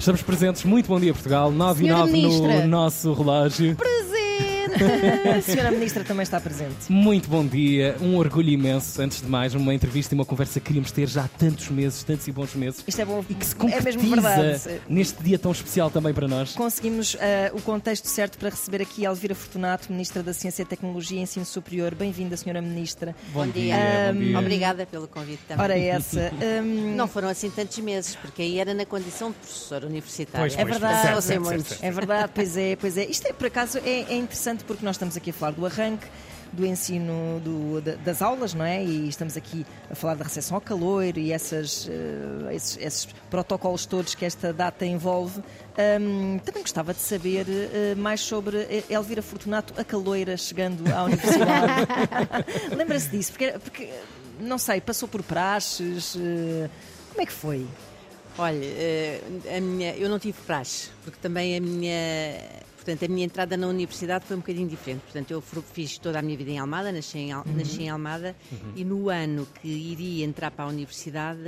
Estamos presentes. Muito bom dia, Portugal. 9 e Senhora 9 Ministra. no nosso relógio. Presente! A senhora Ministra também está presente. Muito bom dia. Um orgulho imenso, antes de mais, uma entrevista e uma conversa que queríamos ter já há tantos meses, tantos e bons meses. Isto é bom. E que se é concretiza mesmo verdade. neste dia tão especial também para nós. Conseguimos ah, o contexto certo para receber aqui Elvira Fortunato, Ministra da Ciência, Tecnologia e Ensino Superior. Bem-vinda, Senhora Ministra. Bom, dia. bom dia. Obrigada pelo convite também. Ora, essa. hum, Não foram assim tantos meses, porque aí era na condição de professora universitária. Pois, É pois, verdade. certo, certo, certo. É verdade, pois é, pois é. Isto é, por acaso, é, é interessante porque nós estamos aqui a falar do arranque do ensino do- da- das aulas, não é? E estamos aqui a falar da recepção ao calor e essas, eh, esses, esses protocolos todos que esta data envolve. Hum, também gostava de saber eh, mais sobre eh, Elvira Fortunato, a caloira, chegando à universidade. Lembra-se disso? Porque, porque, não sei, passou por praxes. eh, como é que foi? Olha, a minha, eu não tive praxe, porque também a minha, portanto, a minha entrada na universidade foi um bocadinho diferente. Portanto, eu fiz toda a minha vida em Almada, nasci em, Al- nasci em Almada, e no ano que iria entrar para a universidade,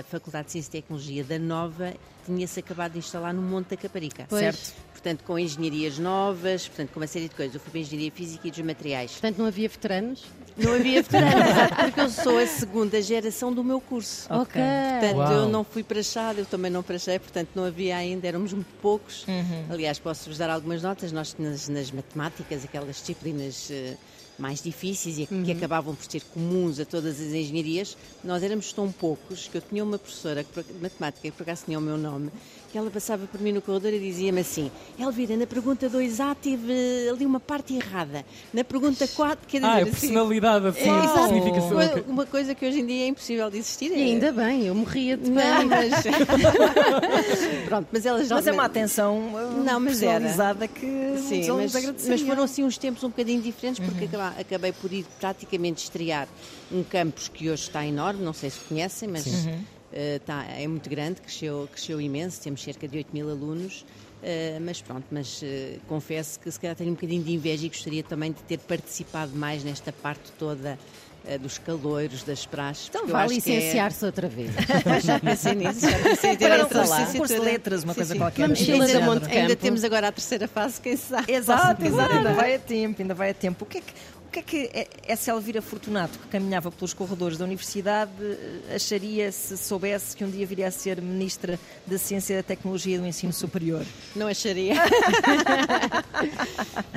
a Faculdade de Ciência e Tecnologia da Nova tinha-se acabado de instalar no Monte da Caparica. Pois. Certo. Portanto, com engenharias novas, portanto, com uma série de coisas. Eu fui para a Engenharia Física e dos Materiais. Portanto, não havia veteranos? Não havia veteranos, exato, porque eu sou a segunda geração do meu curso. Ok. Portanto, Uau. eu não fui para Chade, eu também não para Chade, portanto não havia ainda, éramos muito poucos. Aliás, posso-vos dar algumas notas, nós nas, nas matemáticas, aquelas disciplinas eh, mais difíceis e que acabavam por ser comuns a todas as engenharias, nós éramos tão poucos que eu tinha uma professora de matemática, que por acaso tinha o meu nome, que ela passava por mim no corredor e dizia-me assim, Elvira, na pergunta 2A tive ali uma parte errada, na pergunta 4, quer dizer Ah, é assim, personalidade, assim, é, Uma-. Uma coisa que hoje em dia é impossível de existir. E é- ainda bem, eu morria de bem. mas. Pronto, mas ela já. Mas é uma atenção uh, Não, mas era. personalizada que Sim, mas, mas foram assim uns tempos um bocadinho diferentes porque acaba- acabei por ir praticamente estrear um campus que hoje está enorme, não sei se conhecem, mas eh, está- é muito grande, cresceu, cresceu imenso, temos cerca de 8 mil alunos. eh, mas pronto, mas eh, confesso que se calhar tenho um bocadinho de inveja e gostaria também de ter participado mais nesta parte toda dos caloiros, das praxes. Então vai é- licenciar-se outra vez. já pensei nisso, já pensei em ter um essa curso, lá. curso de letras, uma coisa qualquer. Uma mochila da. Monte Ainda Campo. temos agora a terceira fase, quem sabe? Exato, exato, ainda vai a tempo, ainda vai a tempo. O que é que, o que, é que é- essa Elvira Fortunato, que caminhava pelos corredores da universidade, acharia se soubesse que um dia viria a ser Ministra da Ciência, da Tecnologia e do Ensino Superior? Não acharia.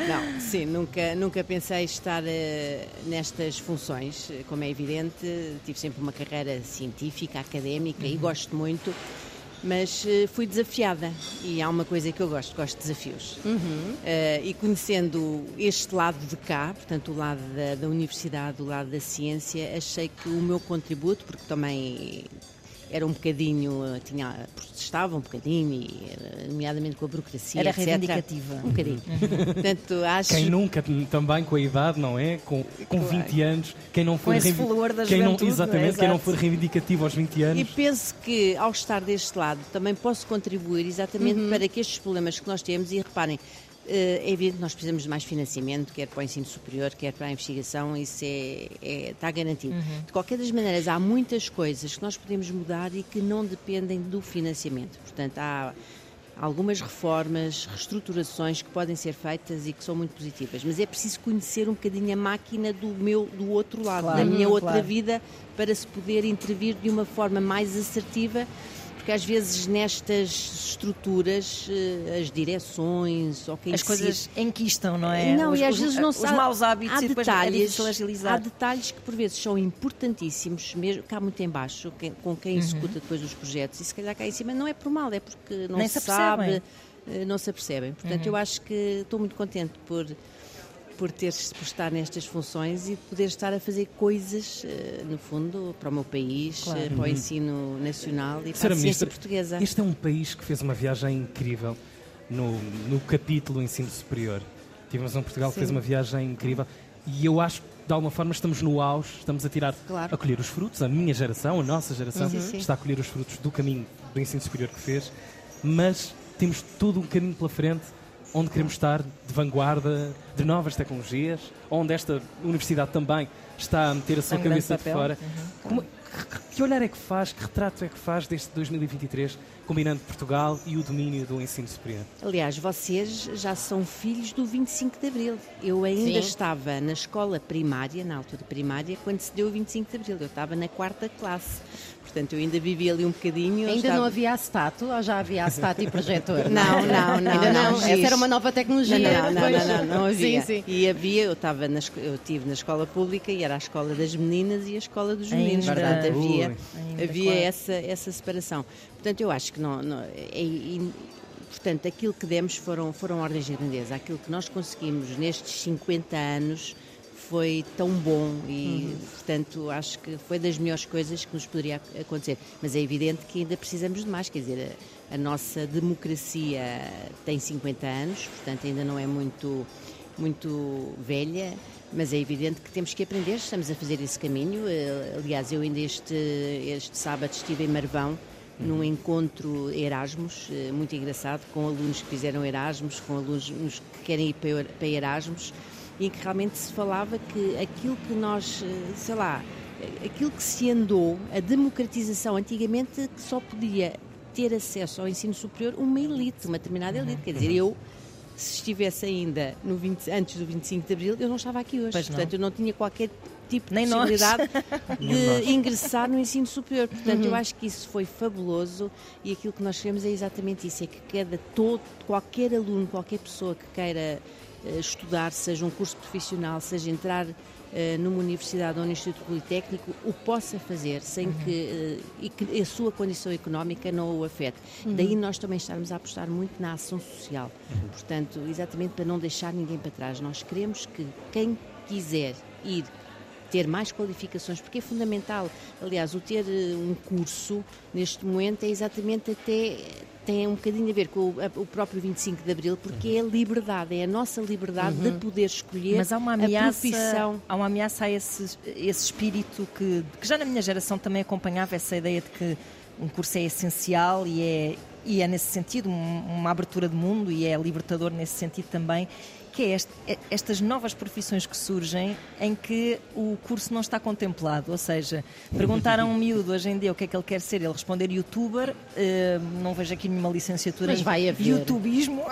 não, sim, nunca, nunca pensei estar eh, nestas funções. Como é evidente, tive sempre uma carreira científica, académica e gosto muito, mas eh, fui desafiada. E há uma coisa que eu gosto, gosto de desafios. Eh, e conhecendo este lado de cá, portanto, o lado da, da universidade, o lado da ciência, achei que o meu contributo, porque também era um bocadinho, eh, tinha, protestava um bocadinho, e, nomeadamente com a burocracia, Era etc. reivindicativa. Um bocadinho. Portanto, acho... Quem nunca, também com a idade, não é? Com, com 20 anos, quem não for Com esse flor da quem não, Exatamente, é, quem não for reivindicativo aos 20 E anos. penso que, ao estar deste lado, também posso contribuir exatamente Uhum. para que estes problemas que nós temos, e reparem, é evidente que nós precisamos de mais financiamento, quer para o ensino superior, quer para a investigação, isso é, é- está garantido. Uhum. De qualquer das maneiras, há muitas coisas que nós podemos mudar e que não dependem do financiamento. Portanto, há algumas reformas, reestruturações que podem ser feitas e que são muito positivas, mas é preciso conhecer um bocadinho a máquina do meu do outro lado, Claro, da minha uhum, outra claro. vida, para se poder intervir de uma forma mais assertiva, porque às vezes nestas estruturas eh, as direções ou quem As coisas enquistam, não é? não, os, e às os- vezes não os maus hábitos há e depois é detalhes, há agilizar. detalhes que por vezes são importantíssimos, mesmo cá muito em baixo, quem- com quem Uhum. executa depois os projetos, e se calhar cá em cima não é por mal, é porque não Nem se, se. Uhum. sabe, eh, não se apercebem. Portanto, eu acho que estou muito contente por por ter por estar nestas funções e poder estar a fazer coisas, eh, no fundo, para o meu país, Claro. eh, para o ensino nacional e para Senhora a ciência Ministra, portuguesa. Este é um país que fez uma viagem incrível no, no capítulo ensino superior. Tivemos um Portugal que fez Sim. uma viagem incrível e eu acho que de alguma forma estamos no auge, estamos a tirar, Claro. a colher os frutos, a minha geração, a nossa geração Sim, sim. está a colher os frutos do caminho do ensino superior que fez, mas temos todo um caminho pela frente onde queremos estar, de vanguarda, de novas tecnologias, onde esta universidade também está a meter a sua um cabeça de fora. Uhum. Como- Que olhar é que faz, que retrato é que faz deste 2023, combinando Portugal e o domínio do ensino superior? Aliás, vocês já são filhos do 25 de Abril. Eu ainda Sim. estava na escola primária, na altura primária, quando se deu o 25 de Abril. Eu estava na quarta classe. Portanto, eu ainda vivi ali um bocadinho. Ainda estava- não havia acetato ou já havia acetato e projetor? Não, não, não. Ainda não. não, Essa era uma nova tecnologia. Não, não, não, não, não, havia. Sim, sim. E havia, eu estava na, eu estive na escola pública e era a escola das meninas e a escola dos meninos. Ainda. Portanto, havia. Ainda, havia claro. essa, essa separação. Portanto, eu acho que não. não- é- portanto, aquilo que demos foram, foram ordens de grandeza. Aquilo que nós conseguimos nestes 50 anos foi tão bom e, portanto, acho que foi das melhores coisas que nos poderia ac- acontecer. Mas é evidente que ainda precisamos de mais, quer dizer, a, a nossa democracia tem 50 anos, portanto, ainda não é muito, muito velha. Mas é evidente que temos que aprender, estamos a fazer esse caminho. Eh, Aliás, eu ainda este, este sábado estive em Marvão, num encontro Erasmus, eh, muito engraçado, com alunos que fizeram Erasmus, com alunos que querem ir para Erasmus, em que realmente se falava que aquilo que nós, eh, sei lá, aquilo que se andou, a democratização, antigamente que só podia ter acesso ao ensino superior uma elite, uma determinada elite. Quer dizer, eu, se estivesse ainda no 20 antes do 25 de Abril, eu não estava aqui hoje. Pois não. Portanto, eu não tinha qualquer tipo de Nem nós. possibilidade nós. de ingressar no ensino superior. Portanto, Uhum. eu acho que isso foi fabuloso e aquilo que nós queremos é exatamente isso, é que cada todo, qualquer aluno, qualquer pessoa que queira estudar, seja um curso profissional, seja entrar eh, numa universidade ou num instituto politécnico, o possa fazer sem Uhum. que, eh, e que a sua condição económica não o afete. Uhum. Daí nós também estarmos a apostar muito na ação social. Portanto, exatamente para não deixar ninguém para trás. Nós queremos que quem quiser ir ter mais qualificações, porque é fundamental. Aliás, o ter eh, um curso neste momento é exatamente até tem um bocadinho a ver com o, a- o próprio 25 de Abril, porque é a liberdade, é a nossa liberdade de poder escolher Uhum. Mas há uma a ameaça, profissão. há uma ameaça a esse, esse espírito que, que já na minha geração também acompanhava essa ideia de que um curso é essencial e é, e é nesse sentido um- uma abertura de mundo e é libertador nesse sentido também, que é este- é- estas novas profissões que surgem em que o curso não está contemplado, ou seja, perguntar a um miúdo hoje em dia o que é que ele quer ser, ele responder youtuber, eh, não vejo aqui nenhuma licenciatura Mas em vai haver. youtubismo.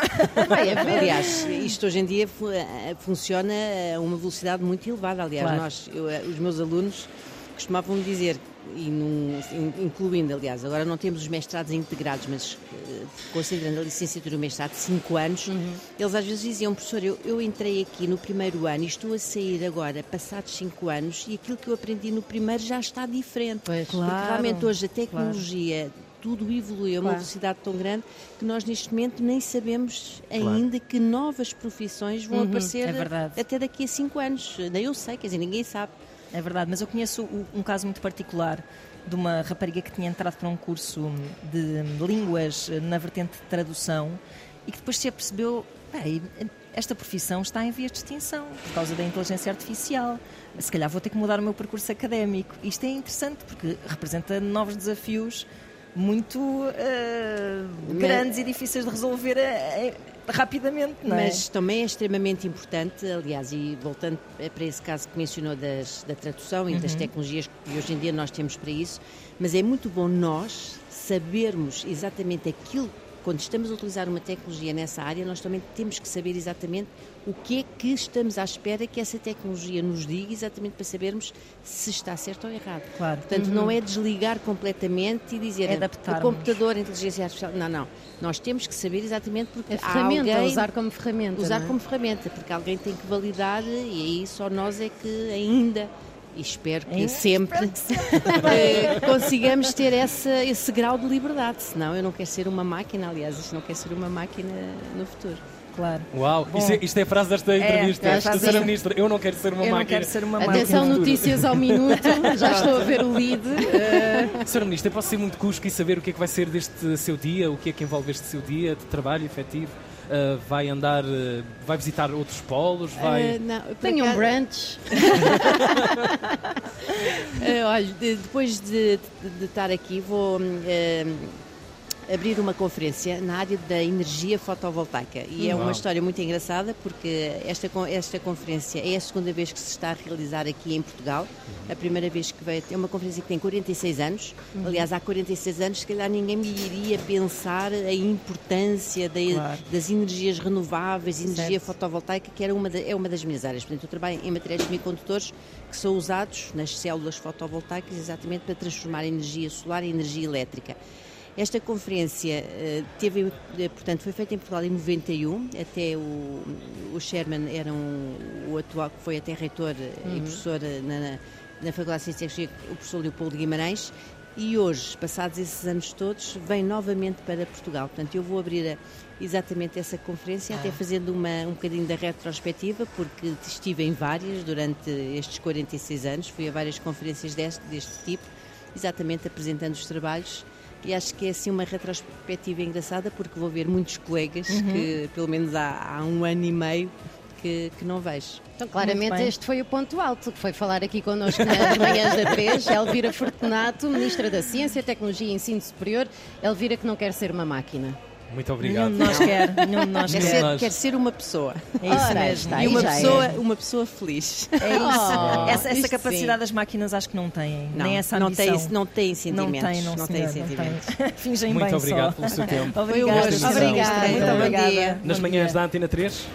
Vai haver. Aliás, isto hoje em dia eh, funciona a uma velocidade muito elevada. Aliás, Claro. nós, eu, eh, os meus alunos costumavam dizer, e num- in- incluindo, aliás, agora não temos os mestrados integrados, mas eh, considerando a licenciatura e o mestrado de 5 anos, Uhum. eles às vezes diziam, professor, eu, eu entrei aqui no primeiro ano e estou a sair agora, passados 5 anos, e aquilo que eu aprendi no primeiro já está diferente. Pois. Porque Claro. realmente hoje a tecnologia. Tudo evolui a uma Claro. velocidade tão grande que nós neste momento nem sabemos ainda que novas profissões vão aparecer é até daqui a 5 anos. Nem eu sei, quer dizer, ninguém sabe. É verdade, mas eu conheço um caso muito particular de uma rapariga que tinha entrado para um curso de línguas na vertente de tradução e que depois se apercebeu, "Peraí, esta profissão está em vias de extinção por causa da inteligência artificial. Se calhar vou ter que mudar o meu percurso académico. Isto é interessante porque representa novos desafios muito Mas- grandes e difíceis de resolver eh, rapidamente, não é? Mas também é extremamente importante, aliás, e voltando para esse caso que mencionou das, da tradução e Uhum. das tecnologias que hoje em dia nós temos para isso, mas é muito bom nós sabermos exatamente aquilo, quando estamos a utilizar uma tecnologia nessa área, nós também temos que saber exatamente o que é que estamos à espera que essa tecnologia nos diga, exatamente para sabermos se está certo ou errado. Claro. Portanto, não é desligar completamente e dizer É adaptarmos. o computador, a inteligência artificial. Não, não. Nós temos que saber exatamente porque A ferramenta, alguém usar como ferramenta. usar é? como ferramenta, porque alguém tem que validar e aí só nós é que ainda, e espero que Ainda sempre, eh, consigamos ter essa, esse grau de liberdade, senão eu não quero ser uma máquina, aliás, isto não quer ser uma máquina no futuro. Claro. Uau, isto é, isto é a frase desta entrevista. é a da frase Sra. Ministra. Eu não quero ser uma Eu não máquina. quero ser uma Atenção, máquina. notícias ao minuto. Já estou a ver o lead. Eh, Sra. Ministra, eu posso ser muito cusco e saber o que é que vai ser deste seu dia, o que é que envolve este seu dia de trabalho efetivo? Ah, vai andar, ah, vai visitar outros polos, vai... Eh, não, Tenho um brunch. Olha, de- depois de, de- de estar aqui, vou. Abrir uma conferência na área da energia fotovoltaica. E é uma Uau. história muito engraçada porque esta, esta conferência é a segunda vez que se está a realizar aqui em Portugal. A primeira vez que veio, é uma conferência que tem 46 anos. Aliás, há 46 anos, se calhar ninguém me iria pensar a importância da- Claro. das energias renováveis, energia Certo. fotovoltaica, que era uma da- é uma das minhas áreas. Portanto, eu trabalho em materiais semicondutores que são usados nas células fotovoltaicas exatamente para transformar energia solar em energia elétrica. Esta conferência eh, teve, eh, portanto, foi feita em Portugal em 91, até o, o Sherman era um, o atual, que foi até reitor eh, e professor na, na, na Faculdade de Ciência e Tecnologia, o professor Leopoldo Guimarães, e hoje, passados esses anos todos, vem novamente para Portugal. Portanto, eu vou abrir a- exatamente essa conferência, até fazendo uma, um bocadinho da retrospectiva, porque estive em várias durante estes 46 anos, fui a várias conferências deste, deste tipo, exatamente apresentando os trabalhos. E acho que é assim uma retrospectiva engraçada, porque vou ver muitos colegas que, pelo menos há, há um ano e meio, que, que não vejo. Então, claramente, este foi o ponto alto, que foi falar aqui connosco nas manhãs da 3. Elvira Fortunato, Ministra da Ciência, Tecnologia e Ensino Superior. Elvira que não quer ser uma máquina. Muito Nenhum obrigado. de nós quer, nenhum de nós Quer ser, nós. quer ser uma pessoa. É isso Ora, mesmo. está, e uma já é. pessoa, uma pessoa feliz. É isso. Oh, essa essa capacidade sim. das máquinas acho que não têm. Não, nem essa não tem, não tem Não sentimentos. tem, não, não senhor, tem não sentimentos. Fingem Muito bem obrigado só. pelo seu tempo. Ministra. Obrigada. Muito obrigada. Nas manhãs da Antena 3,